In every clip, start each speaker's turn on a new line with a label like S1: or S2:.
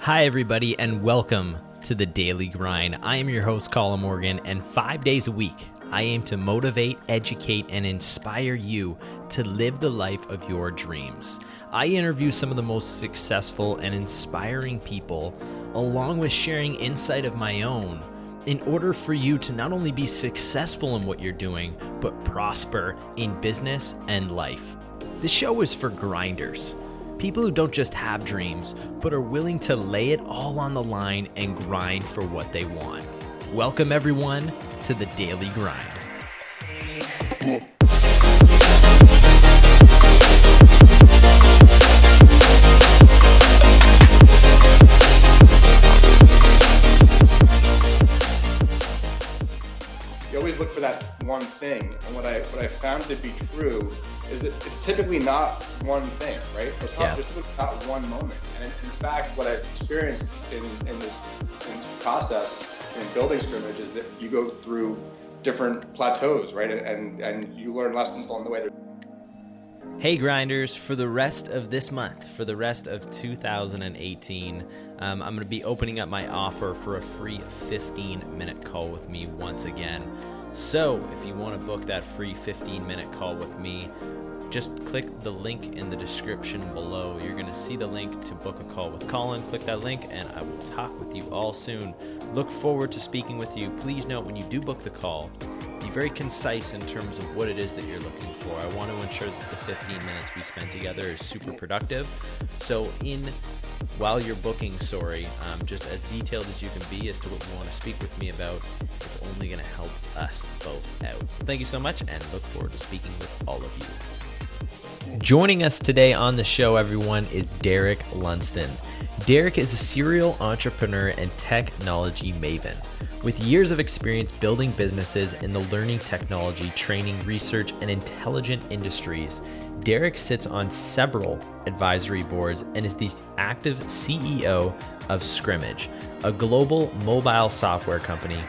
S1: Hi, everybody, and welcome to the Daily Grind. I am your host, Colin Morgan, and five days a week, I aim to motivate, educate, and inspire you to live the life of your dreams. I interview some of the most successful and inspiring people, along with sharing insight of my own, in order for you to not only be successful in what you're doing, but prosper in business and life. The show is for grinders People who don't just have dreams, but are willing to lay it all on the line and grind for what they want. Welcome, everyone, to the Daily Grind.
S2: You always look for that one thing, and what I what I found to be true is that it's typically not one thing, right? It's not, yeah. There's typically not one moment. And in, in fact, what I've experienced in, in this in process in building scrimmage is that you go through different plateaus, right? And and you learn lessons along the way.
S1: Hey grinders, for the rest of this month, for the rest of 2018, um, I'm going to be opening up my offer for a free 15 minute call with me once again. So, if you want to book that free 15 minute call with me, just click the link in the description below. You're going to see the link to book a call with Colin. Click that link, and I will talk with you all soon. Look forward to speaking with you. Please note when you do book the call, be very concise in terms of what it is that you're looking for. I want to ensure that the 15 minutes we spend together is super productive. So, in while you're booking, sorry, um, just as detailed as you can be as to what you want to speak with me about, it's only going to help us both out. So, thank you so much, and look forward to speaking with all of you. Joining us today on the show, everyone, is Derek Lundsten. Derek is a serial entrepreneur and technology maven. With years of experience building businesses in the learning technology, training, research, and intelligent industries, Derek sits on several advisory boards and is the active CEO of Scrimmage, a global mobile software company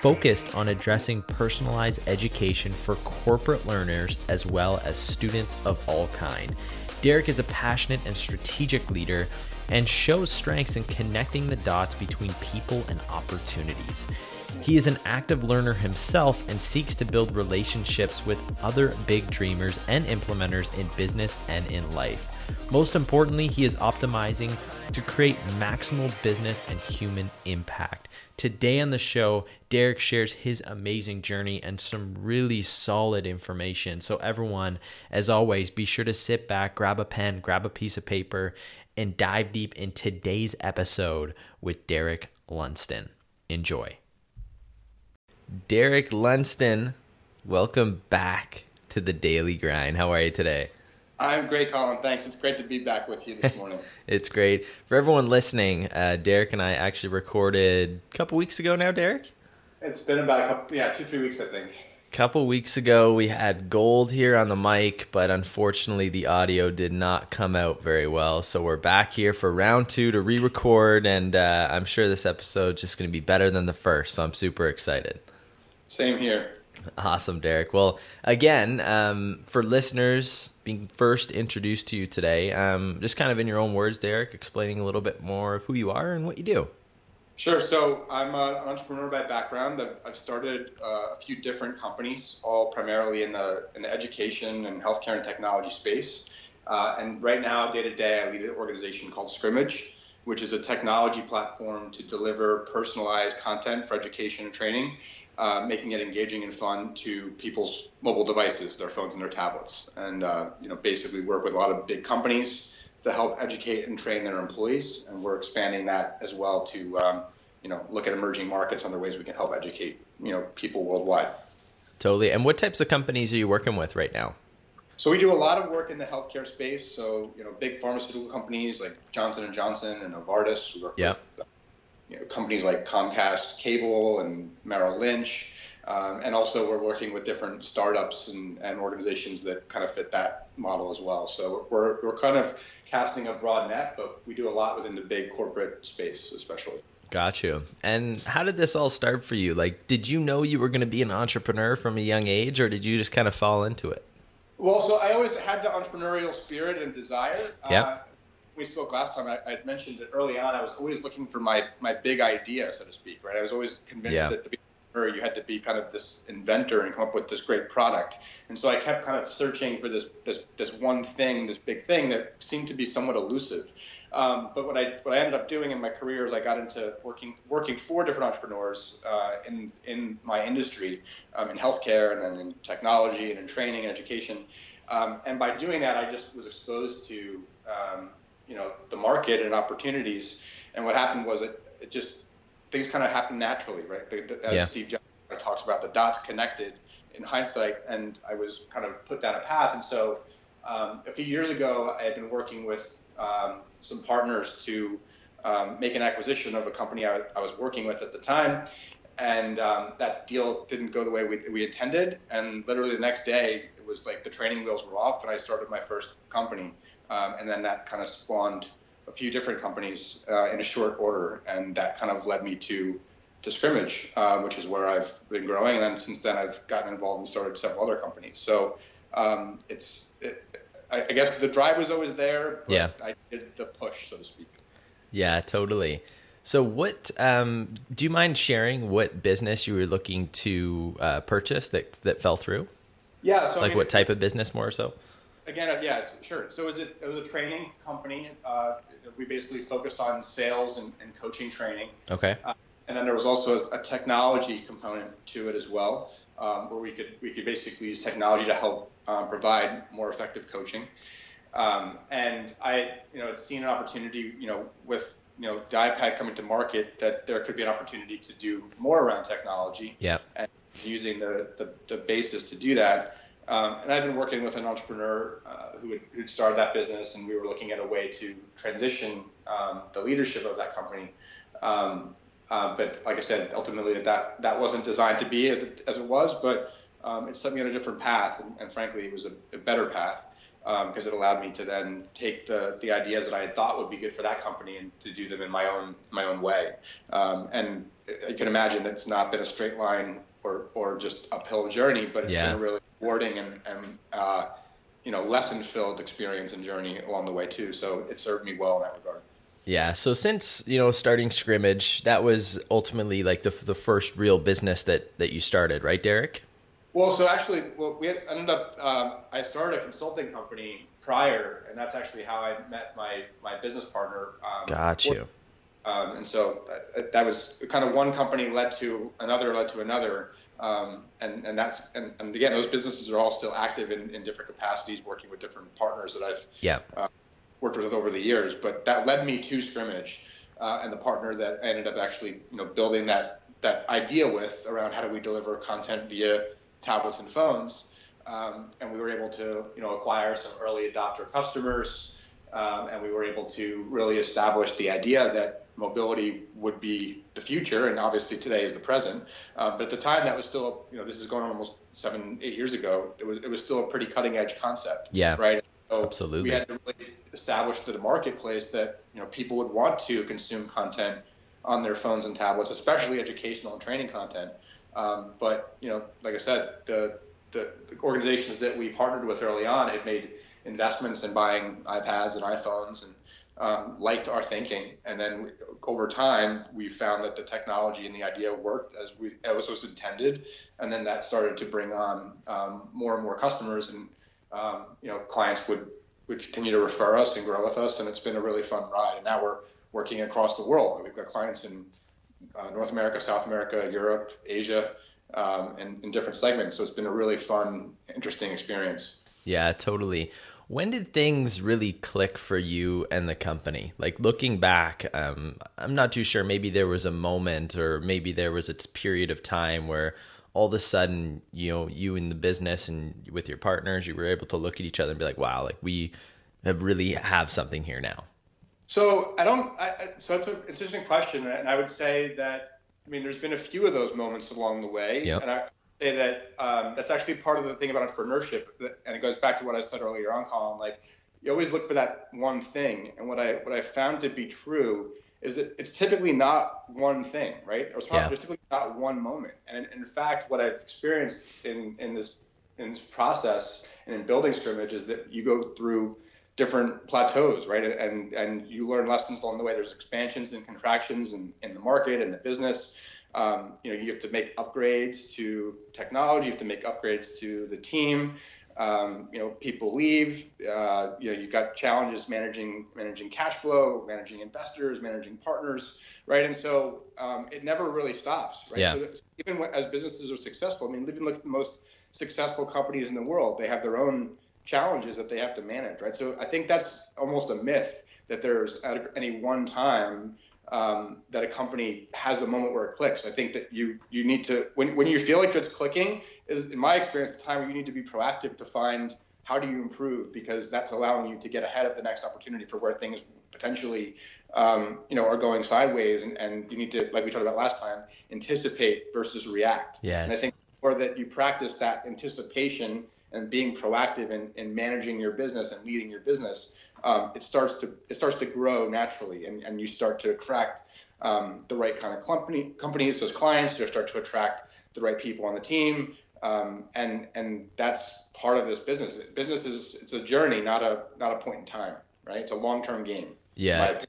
S1: focused on addressing personalized education for corporate learners as well as students of all kind. Derek is a passionate and strategic leader and shows strengths in connecting the dots between people and opportunities. He is an active learner himself and seeks to build relationships with other big dreamers and implementers in business and in life. Most importantly, he is optimizing to create maximal business and human impact. Today on the show, Derek shares his amazing journey and some really solid information. So, everyone, as always, be sure to sit back, grab a pen, grab a piece of paper, and dive deep in today's episode with Derek Lundsten. Enjoy. Derek Lundsten, welcome back to the Daily Grind. How are you today?
S2: I'm great, Colin. Thanks. It's great to be back with you this morning.
S1: it's great. For everyone listening, uh, Derek and I actually recorded a couple weeks ago now, Derek?
S2: It's been about a couple, yeah, two, three weeks, I think.
S1: A couple weeks ago, we had gold here on the mic, but unfortunately, the audio did not come out very well. So we're back here for round two to re record, and uh, I'm sure this episode is just going to be better than the first. So I'm super excited.
S2: Same here.
S1: Awesome, Derek. Well, again, um, for listeners being first introduced to you today, um, just kind of in your own words, Derek, explaining a little bit more of who you are and what you do.
S2: Sure. So I'm an entrepreneur by background. I've, I've started uh, a few different companies, all primarily in the in the education and healthcare and technology space. Uh, and right now, day to day, I lead an organization called Scrimmage, which is a technology platform to deliver personalized content for education and training uh, making it engaging and fun to people's mobile devices, their phones and their tablets, and uh, you know basically work with a lot of big companies to help educate and train their employees, and we're expanding that as well to um, you know look at emerging markets, and other ways we can help educate you know people worldwide.
S1: Totally. And what types of companies are you working with right now?
S2: So we do a lot of work in the healthcare space. So you know, big pharmaceutical companies like Johnson and Johnson and Novartis. We work yep. with you know, companies like Comcast Cable and Merrill Lynch. Um, and also, we're working with different startups and, and, organizations that kind of fit that model as well. So we're, we're kind of casting a broad net, but we do a lot within the big corporate space, especially.
S1: Got you. And how did this all start for you? Like, did you know you were going to be an entrepreneur from a young age, or did you just kind of fall into it?
S2: Well, so I always had the entrepreneurial spirit and desire.
S1: Yeah. Uh,
S2: we spoke last time, I, I mentioned that early on, I was always looking for my my big idea, so to speak. Right, I was always convinced
S1: Yeah.
S2: that an entrepreneur, you had to be kind of this inventor and come up with this great product. And so I kept kind of searching for this this this one thing, this big thing that seemed to be somewhat elusive. Um, but what I what I ended up doing in my career is I got into working working for different entrepreneurs uh, in in my industry, um, in healthcare and then in technology and in training and education. Um, and by doing that, I just was exposed to um, you know the market and opportunities. And what happened was it, it just things kind of happened naturally, right? The, the, as
S1: Yeah.
S2: Steve Jobs talks about, the dots connected in hindsight, and I was kind of put down a path. And so um, a few years ago, I had been working with um, some partners to um, make an acquisition of a company I, I was working with at the time. And um, that deal didn't go the way we, we intended. And literally the next day, it was like the training wheels were off, and I started my first company. Um, and then that kind of spawned a few different companies uh, in a short order, and that kind of led me to to Scrimmage, uh, which is where I've been growing. And then since then, I've gotten involved and started several other companies. So um, it's, it, I, I guess the drive was always there. But
S1: Yeah.
S2: I did the push, so to speak.
S1: Yeah, totally. So, what um, do you mind sharing? What business you were looking to uh, purchase that that fell through?
S2: Yeah. So I
S1: Like
S2: mean,
S1: what type of business, more so?
S2: Again, uh, yes, sure. So it was a, it was a training company. Uh, we basically focused on sales and, and coaching training.
S1: Okay.
S2: And then there was also a technology component to it as well, um, where we could we could basically use technology to help um, provide more effective coaching. Um, and I, you know, had seen an opportunity, you know, with you know the iPad coming to market, that there could be an opportunity to do more around technology
S1: Yeah.
S2: and using the, the, the basis to do that. Um, and I've been working with an entrepreneur uh, who had, who'd started that business, and we were looking at a way to transition um, the leadership of that company. Um, uh, but like I said, ultimately that that wasn't designed to be as it, as it was, but um, it set me on a different path, and, and frankly, it was a, a better path because it allowed me to then take the the ideas that I had thought would be good for that company and to do them in my own my own way. Um, and you can imagine it's not been a straight line or or just uphill journey, but it's
S1: Yeah.
S2: been a really rewarding and and uh, you know lesson filled experience and journey along the way too. So it served me well in that regard.
S1: Yeah. So since you know starting scrimmage, that was ultimately like the the first real business that that you started, right, Derek?
S2: Well, so actually, well, we ended up. Um, I started a consulting company prior, and that's actually how I met my my business partner. Um,
S1: Got you.
S2: Um, and so that, that was kind of one company led to another, led to another. Um, and, and that's and, and again, those businesses are all still active in, in different capacities, working with different partners that I've
S1: Yeah.
S2: worked with over the years. But that led me to Scrimmage, uh, and the partner that I ended up actually you know building that that idea with around how do we deliver content via tablets and phones. Um, and we were able to you know acquire some early adopter customers, um, and we were able to really establish the idea that mobility would be the future, and obviously today is the present. Uh, but at the time, that was still you know this is going on almost seven eight years ago. It was it was still a pretty cutting edge concept.
S1: Yeah.
S2: Right. So
S1: Absolutely.
S2: We had to really establish the marketplace that you know people would want to consume content on their phones and tablets, especially educational and training content. Um, but you know, like I said, the, the the organizations that we partnered with early on had made investments in buying iPads and iPhones and um, liked our thinking. And then over time, we found that the technology and the idea worked as we as was intended. And then that started to bring on um, more and more customers, and um, you know, clients would would continue to refer us and grow with us. And it's been a really fun ride. And now we're working across the world. We've got clients in uh, North America, South America, Europe, Asia, um, and in different segments. So it's been a really fun, interesting experience.
S1: Yeah, totally. When did things really click for you and the company? Like looking back, um, I'm not too sure. Maybe there was a moment, or maybe there was a period of time where all of a sudden, you know, you in the business and with your partners, you were able to look at each other and be like, "Wow, like we have really have something here now."
S2: So I don't. I, so it's an interesting question, and I would say that I mean there's been a few of those moments along the way,
S1: Yep.
S2: and I say that um, that's actually part of the thing about entrepreneurship, and it goes back to what I said earlier on, Colin. Like you always look for that one thing, and what I what I found to be true is that it's typically not one thing, right? Or
S1: Yeah.
S2: there's typically not one moment, and in, in fact, what I've experienced in in this in this process and in building scrimmage is that you go through different plateaus, right? And and you learn lessons along the way. There's expansions and contractions in, in the market and the business. Um, you know, you have to make upgrades to technology. You have to make upgrades to the team. Um, you know, people leave. Uh, you know, you've got challenges managing managing cash flow, managing investors, managing partners, right? And so um, it never really stops, right?
S1: Yeah.
S2: So even as businesses are successful, I mean, even look at the most successful companies in the world, they have their own challenges that they have to manage, right? So I think that's almost a myth that there's at any one time um, that a company has a moment where it clicks. I think that you you need to when when you feel like it's clicking is in my experience the time where you need to be proactive to find how do you improve because that's allowing you to get ahead of the next opportunity for where things potentially um, you know are going sideways and, and you need to like we talked about last time anticipate versus react.
S1: Yes.
S2: And I think or that you practice that anticipation and being proactive in, in managing your business and leading your business, um, it starts to it starts to grow naturally, and, and you start to attract um, the right kind of company companies, those clients. You start to attract the right people on the team, um, and and that's part of this business. Business is it's a journey, not a not a point in time, right? It's a long term game.
S1: Yeah.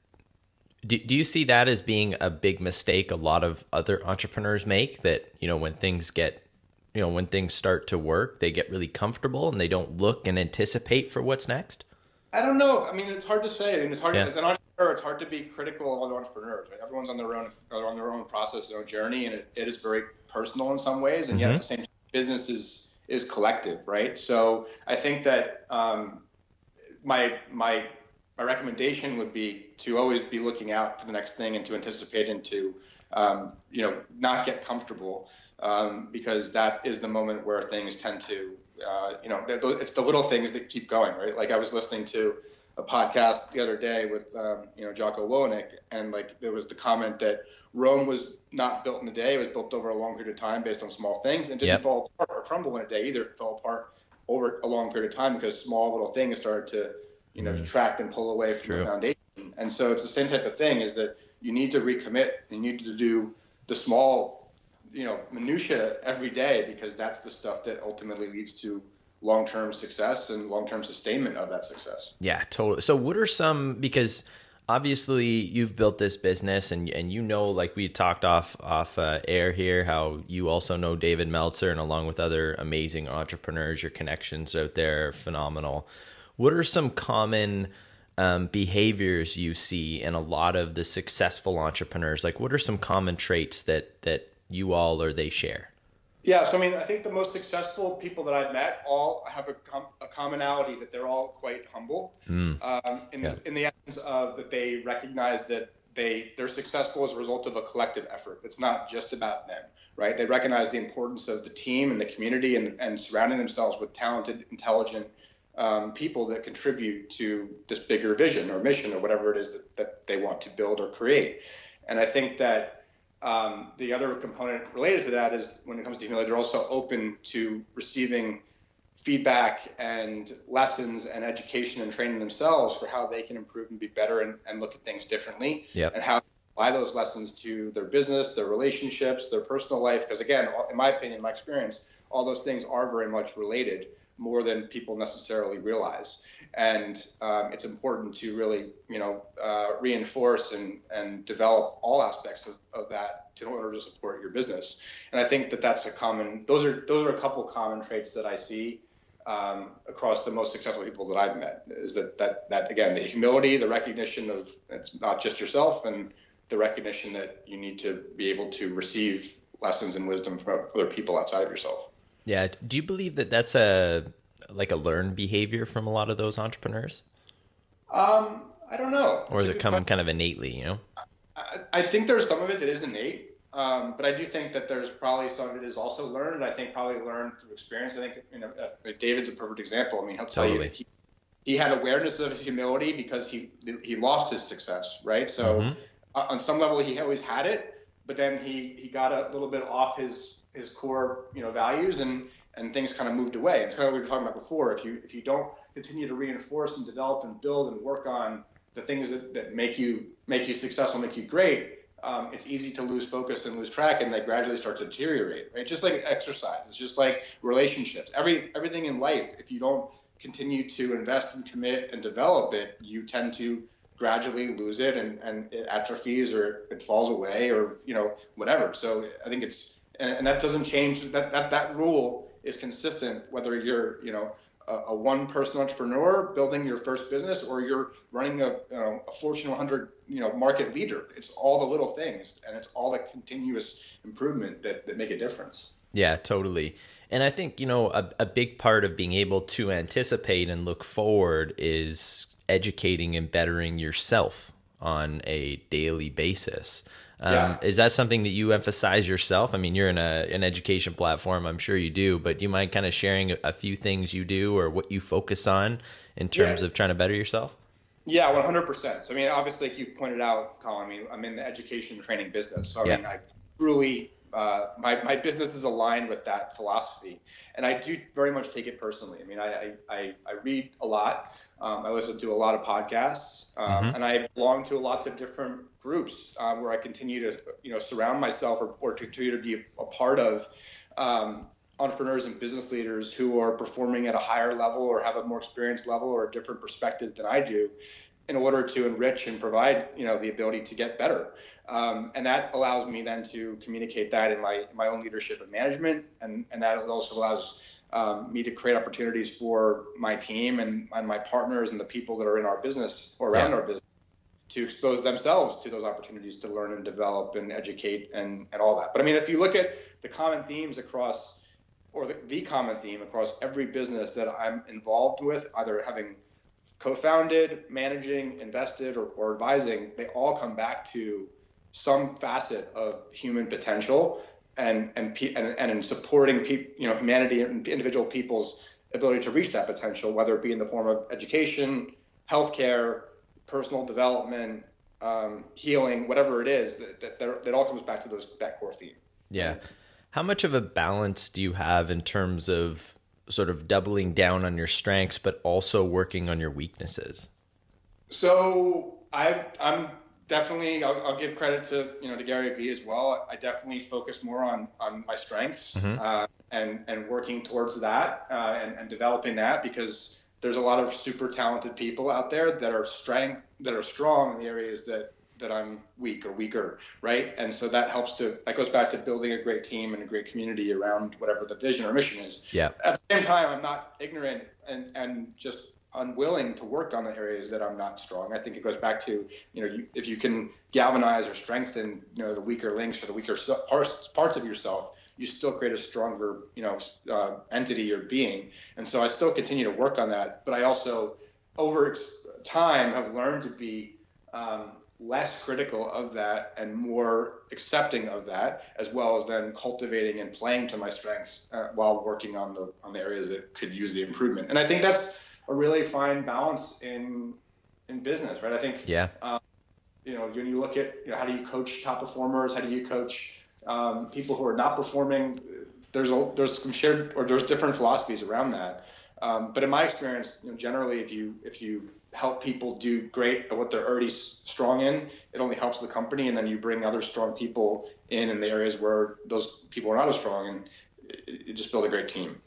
S1: Do, do you see that as being a big mistake a lot of other entrepreneurs make that you know when things get you know when things start to work they get really comfortable and they don't look and anticipate for what's next
S2: i don't know i mean it's hard to say I mean, it's hard yeah. as an entrepreneur it's hard to be critical of entrepreneurs right? everyone's on their own on their own process their own journey and it, it is very personal in some ways and mm-hmm. yet at the same time business is is collective right so i think that um, my my my recommendation would be to always be looking out for the next thing and to anticipate and to um, you know not get comfortable um, because that is the moment where things tend to, uh, you know, it's the little things that keep going, right? Like I was listening to a podcast the other day with, um, you know, Jocko Willink, and like there was the comment that Rome was not built in a day; it was built over a long period of time based on small things, and didn't yep. fall apart or crumble in a day either. It fell apart over a long period of time because small little things started to, you know, mm. detract and pull away from True. the foundation. And so it's the same type of thing: is that you need to recommit, you need to do the small you know minutia every day because that's the stuff that ultimately leads to long-term success and long-term sustainment of that success.
S1: Yeah, totally. So what are some because obviously you've built this business and and you know like we talked off off uh, air here how you also know David Meltzer and along with other amazing entrepreneurs your connections out there are phenomenal. What are some common um, behaviors you see in a lot of the successful entrepreneurs? Like, what are some common traits that that you all or they share?
S2: Yeah, so I mean, I think the most successful people that I've met all have a, com- a commonality that they're all quite humble. Mm. Um, in, yeah. the, in the essence of that they recognize that they they're successful as a result of a collective effort. It's not just about them, right? They recognize the importance of the team and the community and, and surrounding themselves with talented, intelligent um, people that contribute to this bigger vision or mission or whatever it is that, that they want to build or create. And I think that um, the other component related to that is when it comes to humility, they're also open to receiving feedback and lessons and education and training themselves for how they can improve and be better and, and look at things differently
S1: yep.
S2: and how apply those lessons to their business, their relationships, their personal life. Because again, in my opinion, my experience, all those things are very much related more than people necessarily realize. And um, it's important to really, you know, uh, reinforce and, and develop all aspects of, of that in order to support your business. And I think that that's a common, those are, those are a couple common traits that I see um, across the most successful people that I've met is that, that, that again, the humility, the recognition of it's not just yourself and the recognition that you need to be able to receive lessons and wisdom from other people outside of yourself.
S1: Yeah. Do you believe that that's a like a learned behavior from a lot of those entrepreneurs?
S2: Um, I don't know.
S1: Or does it come kind of innately? You know.
S2: I, I think there's some of it that is innate, um, but I do think that there's probably some of it is also learned. I think probably learned through experience. I think you know uh, David's a perfect example. I mean, he'll tell totally. you that he, he had awareness of humility because he he lost his success, right? So mm-hmm. uh, on some level, he always had it, but then he he got a little bit off his his core you know values and and things kind of moved away. It's kind of what we were talking about before. If you if you don't continue to reinforce and develop and build and work on the things that, that make you make you successful, make you great, um, it's easy to lose focus and lose track, and they gradually start to deteriorate. Right? Just like exercise, it's just like relationships. Every everything in life, if you don't continue to invest and commit and develop it, you tend to gradually lose it and, and it atrophies or it falls away or you know whatever. So I think it's and, and that doesn't change. That that that rule is consistent whether you're you know a, a one-person entrepreneur building your first business or you're running a, you know, a Fortune 100 you know market leader. It's all the little things and it's all the continuous improvement that that make a difference.
S1: Yeah, totally. And I think, you know, a, a big part of being able to anticipate and look forward is educating and bettering yourself on a daily basis. Um, yeah. Is that something that you emphasize yourself? I mean, you're in a, an education platform, I'm sure you do, but do you mind kind of sharing a, a few things you do or what you focus on in terms yeah. of trying to better yourself?
S2: Yeah, 100%. So, I mean, obviously, like you pointed out, Colin, I mean, I'm in the education training business. So, I yeah. mean, I truly uh, my, my business is aligned with that philosophy. And I do very much take it personally. I mean, I, I, I read a lot. Um, I listen to a lot of podcasts, um, mm-hmm. and I belong to lots of different groups um, where I continue to, you know, surround myself or, or continue to be a, a part of um, entrepreneurs and business leaders who are performing at a higher level or have a more experienced level or a different perspective than I do in order to enrich and provide you know the ability to get better. Um, and that allows me then to communicate that in my my own leadership and management. And and that also allows um, me to create opportunities for my team and, and my partners and the people that are in our business or around yeah. our business to expose themselves to those opportunities to learn and develop and educate and, and all that. But i mean if you look at the common themes across or the, the common theme across every business that i'm involved with either having co-founded, managing, invested, or, or advising, they all come back to some facet of human potential and and and, and in supporting people, you know, humanity and individual people's ability to reach that potential, whether it be in the form of education, healthcare, personal development, um, healing, whatever it is, that, that, that all comes back to those that core theme.
S1: Yeah. How much of a balance do you have in terms of sort of doubling down on your strengths, but also working on your weaknesses?
S2: So I, I'm definitely I'll, I'll, give credit to you know to Gary Vee as well. I definitely focus more on on my strengths mm-hmm. uh, and and working towards that uh, and, and developing that because there's a lot of super talented people out there that are strength that are strong in the areas that that I'm weak or weaker, right? And so that helps to that goes back to building a great team and a great community around whatever the vision or mission is.
S1: Yeah.
S2: At the same time, I'm not ignorant and and just unwilling to work on the areas that I'm not strong. I think it goes back to you know you, if you can galvanize or strengthen you know the weaker links or the weaker parts parts of yourself, you still create a stronger you know uh, entity or being. And so I still continue to work on that, but I also over time have learned to be um, less critical of that and more accepting of that, as well as then cultivating and playing to my strengths uh, while working on the on the areas that could use the improvement. And I think that's a really fine balance in in business, right? I think
S1: yeah. Um,
S2: you know, when you look at you know, how do you coach top performers, how do you coach um, people who are not performing? There's a there's some shared or there's different philosophies around that. Um, but in my experience, you know, generally, if you if you help people do great at what they're already strong in, it only helps the company, and then you bring other strong people in in the areas where those people are not as strong, and you just build a great team.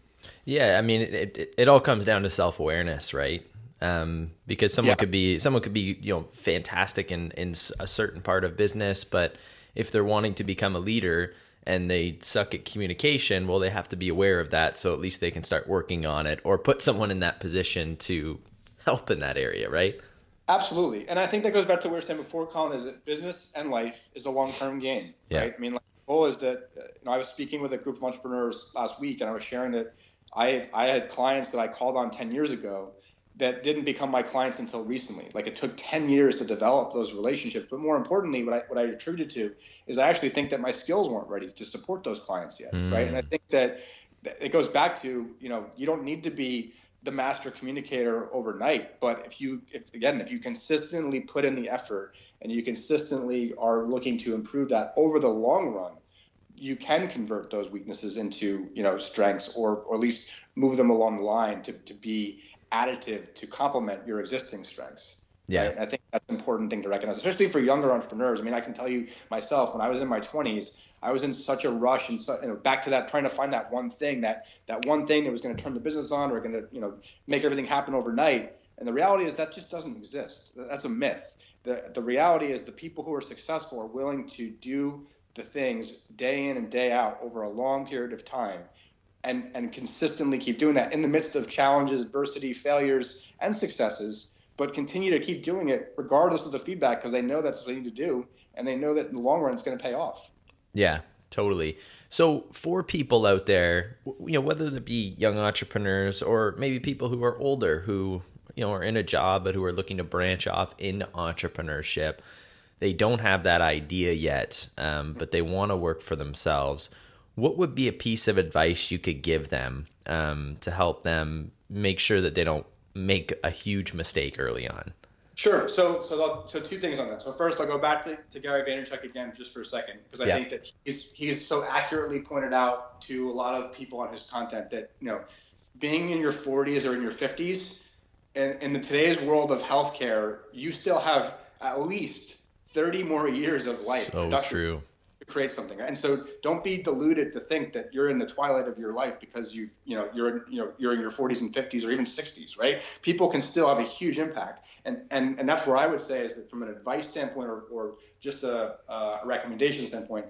S1: Yeah, I mean, it it, it all comes down to self awareness, right? Um, because someone yeah. could be someone could be you know fantastic in in a certain part of business, but if they're wanting to become a leader and they suck at communication, well, they have to be aware of that, so at least they can start working on it, or put someone in that position to help in that area, right?
S2: Absolutely, and I think that goes back to what we were saying before, Colin. Is that business and life is a long-term game, yeah. right? I mean, like, the goal is that you know, I was speaking with a group of entrepreneurs last week, and I was sharing that I I had clients that I called on ten years ago that didn't become my clients until recently. Like it took 10 years to develop those relationships. But more importantly, what I, what I attributed to is I actually think that my skills weren't ready to support those clients yet. Mm. Right. And I think that it goes back to, you know, you don't need to be the master communicator overnight. But if you if, again if you consistently put in the effort and you consistently are looking to improve that over the long run you can convert those weaknesses into you know strengths or or at least move them along the line to, to be additive to complement your existing strengths Yeah. Right? I think that's an important thing to recognize, especially for younger entrepreneurs. I mean, I can tell you myself, when I was in my 20s, I was in such a rush and so, you know, back to that, trying to find that one thing, that that one thing that was going to turn the business on or going to, you know, make everything happen overnight. And the reality is that just doesn't exist. That's a myth. The, the reality is the people who are successful are willing to do the things day in and day out over a long period of time and, and consistently keep doing that in the midst of challenges, adversity, failures, and successes, but continue to keep doing it regardless of the feedback because they know that's what they need to do and they know that in the long run it's going to pay off.
S1: Yeah, totally. So for people out there, you know, whether it be young entrepreneurs or maybe people who are older who, you know, are in a job but who are looking to branch off into entrepreneurship, they don't have that idea yet, um, but they want to work for themselves what would be a piece of advice you could give them um, to help them make sure that they don't make a huge mistake early on?
S2: Sure. So, so, so two things on that. So first, I'll go back to, to Gary Vaynerchuk again just for a second because I yeah. think that he's he's so accurately pointed out to a lot of people on his content that you know, being in your 40s or in your 50s, and in the today's world of healthcare, you still have at least 30 more years of life.
S1: So true
S2: create something. And so don't be deluded to think that you're in the twilight of your life because you've, you know, you're, you know, you're in your 40s and 50s or even 60s, right? People can still have a huge impact. And, and, and that's where I would say is that from an advice standpoint or, or just a, a recommendation standpoint,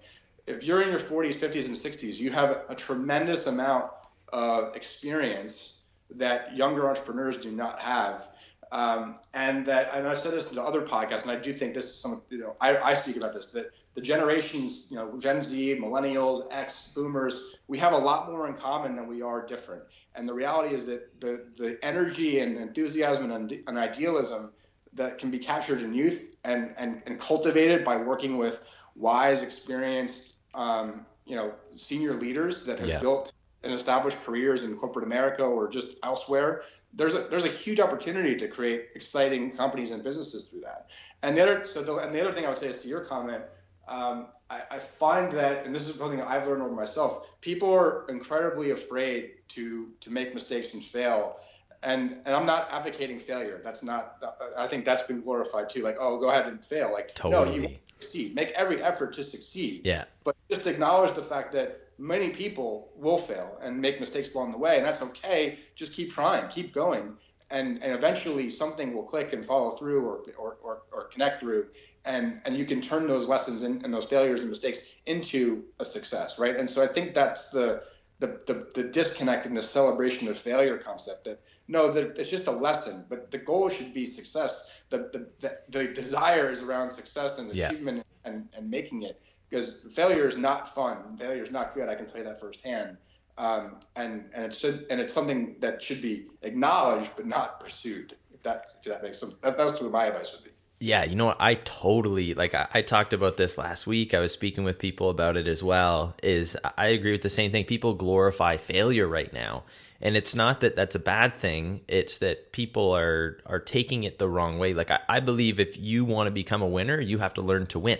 S2: if you're in your 40s, 50s, and 60s, you have a tremendous amount of experience that younger entrepreneurs do not have. Um, and that, and I've said this in other podcasts, and I do think this is some, you know, I, I speak about this that the generations, you know, Gen Z, millennials, X, boomers, we have a lot more in common than we are different. And the reality is that the, the energy and enthusiasm and, and idealism that can be captured in youth and, and, and cultivated by working with wise, experienced, um, you know, senior leaders that have yeah. built and established careers in corporate America or just elsewhere, there's a there's a huge opportunity to create exciting companies and businesses through that. And the other so the, and the other thing I would say is to your comment, um, I, I, find that, and this is something I've learned over myself, people are incredibly afraid to to make mistakes and fail. And and I'm not advocating failure. That's not. I think that's been glorified too. Like, oh, go ahead and fail. Like, totally. no, you succeed. Make every effort to succeed.
S1: Yeah.
S2: But just acknowledge the fact that many people will fail and make mistakes along the way, and that's okay. Just keep trying, keep going, and, and eventually something will click and follow through or, or, or, or connect through and, and you can turn those lessons in, and those failures and mistakes into a success right? And so i think that's the the, the, the disconnect and the celebration of failure concept that no that it's just a lesson but the goal should be success. The the, the, the desire is around success and achievement yeah. and, and making it because failure is not fun. Failure is not good. I can tell you that firsthand um, and and it should and it's something that should be acknowledged but not pursued. If that if that makes some that, that's what my advice would be.
S1: Yeah, you know what? I totally like. I, I, talked about this last week. I was speaking with people about it as well. Is I agree with the same thing. People glorify failure right now, and it's not that that's a bad thing. It's that people are are taking it the wrong way. Like I, I believe if you want to become a winner, you have to learn to win.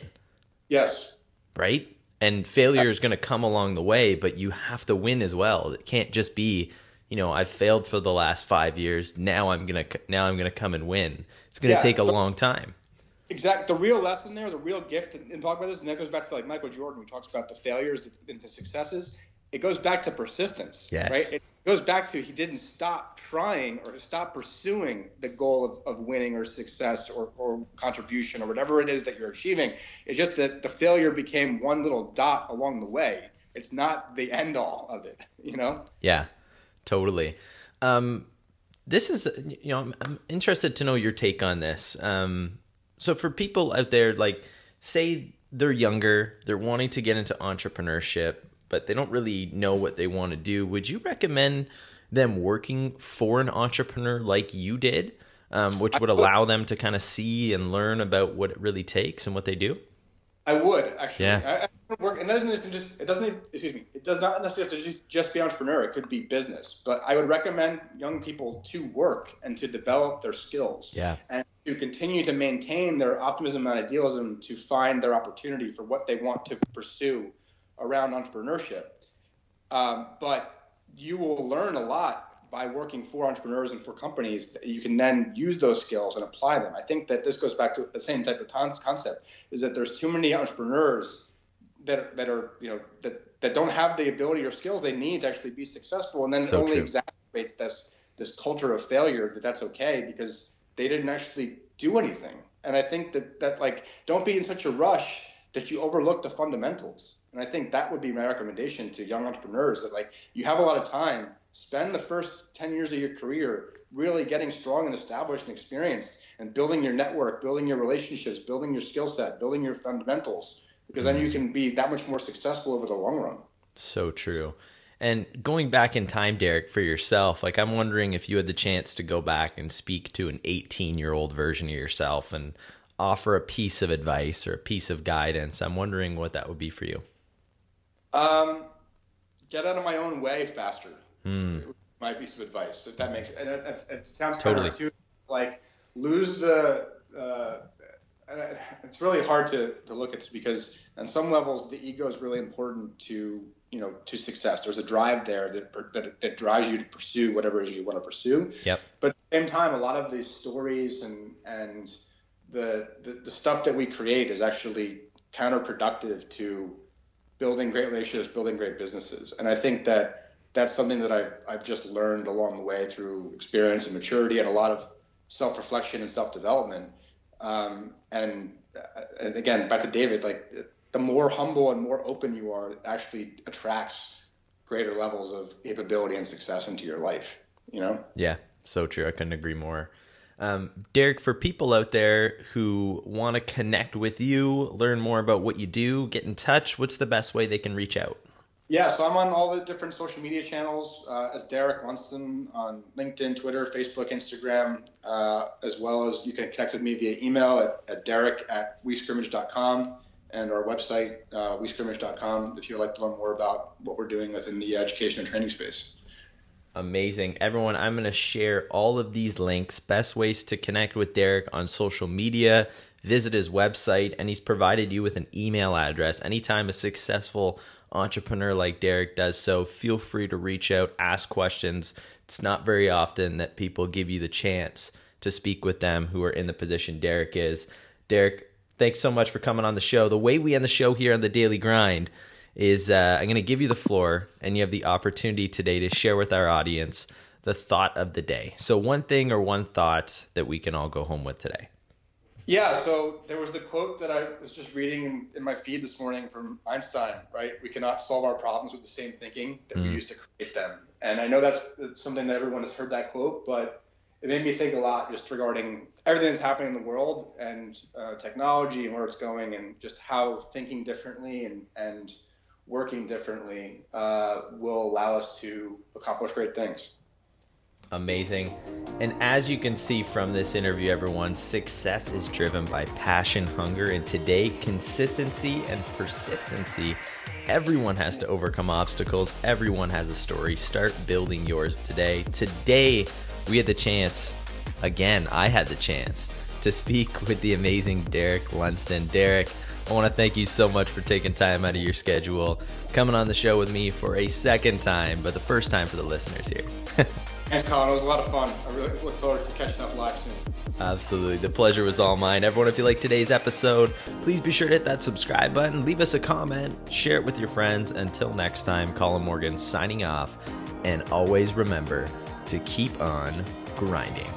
S2: Yes.
S1: Right and failure is going to come along the way but you have to win as well. It can't just be you know i've failed for the last five years now i'm going to now i'm going to come and win. It's going to yeah, take a the, long time.
S2: Exact the real lesson there the real gift and, and talk about this and that goes back to like michael jordan who talks about the failures and the successes. It goes back to persistence
S1: yes.
S2: right? It goes back to he didn't stop trying or stop pursuing the goal of, of winning or success or, or contribution or whatever it is that you're achieving. It's just that the failure became one little dot along the way. It's not the end all of it you know?
S1: Yeah totally. Um, this is you know I'm, I'm, interested to know your take on this. Um, so for people out there like say they're younger they're wanting to get into entrepreneurship but they don't really know what they want to do. Would you recommend them working for an entrepreneur like you did, um, which would allow them to kind of see and learn about what it really takes and what they do?
S2: I would actually.
S1: Yeah.
S2: I, I work, and that doesn't just it doesn't excuse me. It does not necessarily have to just, just be entrepreneur. It could be business. But I would recommend young people to work and to develop their skills.
S1: Yeah.
S2: And to continue to maintain their optimism and idealism to find their opportunity for what they want to pursue around entrepreneurship. Um, but you will learn a lot by working for entrepreneurs and for companies, you can then use those skills and apply them. I think that this goes back to the same type of concept: is that there's too many entrepreneurs that that are you know that that don't have the ability or skills they need to actually be successful, and then so it only true. exacerbates this this culture of failure that that's okay because they didn't actually do anything. And I think that that like don't be in such a rush that you overlook the fundamentals. And I think that would be my recommendation to young entrepreneurs that like you have a lot of time, spend the first 10 years of your career really getting strong and established and experienced and building your network, building your relationships, building your skill set, building your fundamentals because then you can be that much more successful over the long run.
S1: So true. And going back in time, Derek, for yourself, like I'm wondering if you had the chance to go back and speak to an 18 year old version of yourself and offer a piece of advice or a piece of guidance, I'm wondering what that would be for you.
S2: Um, get out of my own way faster. Mm. My piece of advice, if that makes and it, it, it sounds totally. counterintuitive, like lose the. Uh, it's really hard to, to look at this because on some levels the ego is really important to you know to success. There's a drive there that that, that drives you to pursue whatever it is you want to pursue.
S1: Yep.
S2: But at the same time, a lot of these stories and and the, the, the stuff that we create is actually counterproductive to building great relationships, building great businesses. And I think that that's something that I've, I've just learned along the way through experience and maturity and a lot of self reflection and self development. Um, and, and again, back to David, like the more humble and more open you are, it actually attracts greater levels of capability and success into your life. You know?
S1: Yeah, so true. I couldn't agree more. Um, Derek, for people out there who want to connect with you, learn more about what you do, get in touch, what's the best way they can reach out?
S2: Yeah, so I'm on all the different social media channels uh, as Derek Lundsten on LinkedIn, Twitter, Facebook, Instagram, uh, as well as you can connect with me via email at, at derek at wescrimmage.com and our website, uh, wescrimmage.com, if you'd like to learn more about what we're doing within the education and training space.
S1: Amazing. Everyone, I'm going to share all of these links, best ways to connect with Derek on social media, visit his website, and he's provided you with an email address. Anytime a successful entrepreneur like Derek does so, feel free to reach out, ask questions. It's not very often that people give you the chance to speak with them who are in the position Derek is. Derek, thanks so much for coming on the show. The way we end the show here on the Daily Grind is uh, I'm going to give you the floor, and you have the opportunity today to share with our audience the thought of the day. So, one thing or one thought that we can all go home with today.
S2: Yeah, so there was the quote that I was just reading in, my feed this morning from Einstein, right? We cannot solve our problems with the same thinking that mm. we used to create them. And I know that's something that everyone has heard that quote, but it made me think a lot just regarding everything that's happening in the world and uh, technology and where it's going and just how thinking differently and, and working differently uh, will allow us to accomplish great things.
S1: Amazing. And as you can see from this interview, everyone, success is driven by passion, hunger, and today, consistency and persistency. Everyone has to overcome obstacles. Everyone has a story. Start building yours today. Today, we had the chance, again, I had the chance to speak with the amazing Derek Lundsten. Derek, I want to thank you so much for taking time out of your schedule, coming on the show with me for a second time, but the first time for the listeners here.
S2: Thanks, Colin. It was a lot of fun. I really look forward to catching up live soon.
S1: Absolutely. The pleasure was all mine. Everyone, if you like today's episode, please be sure to hit that subscribe button, leave us a comment, share it with your friends. Until next time, Colin Morgan signing off. And always remember to keep on grinding.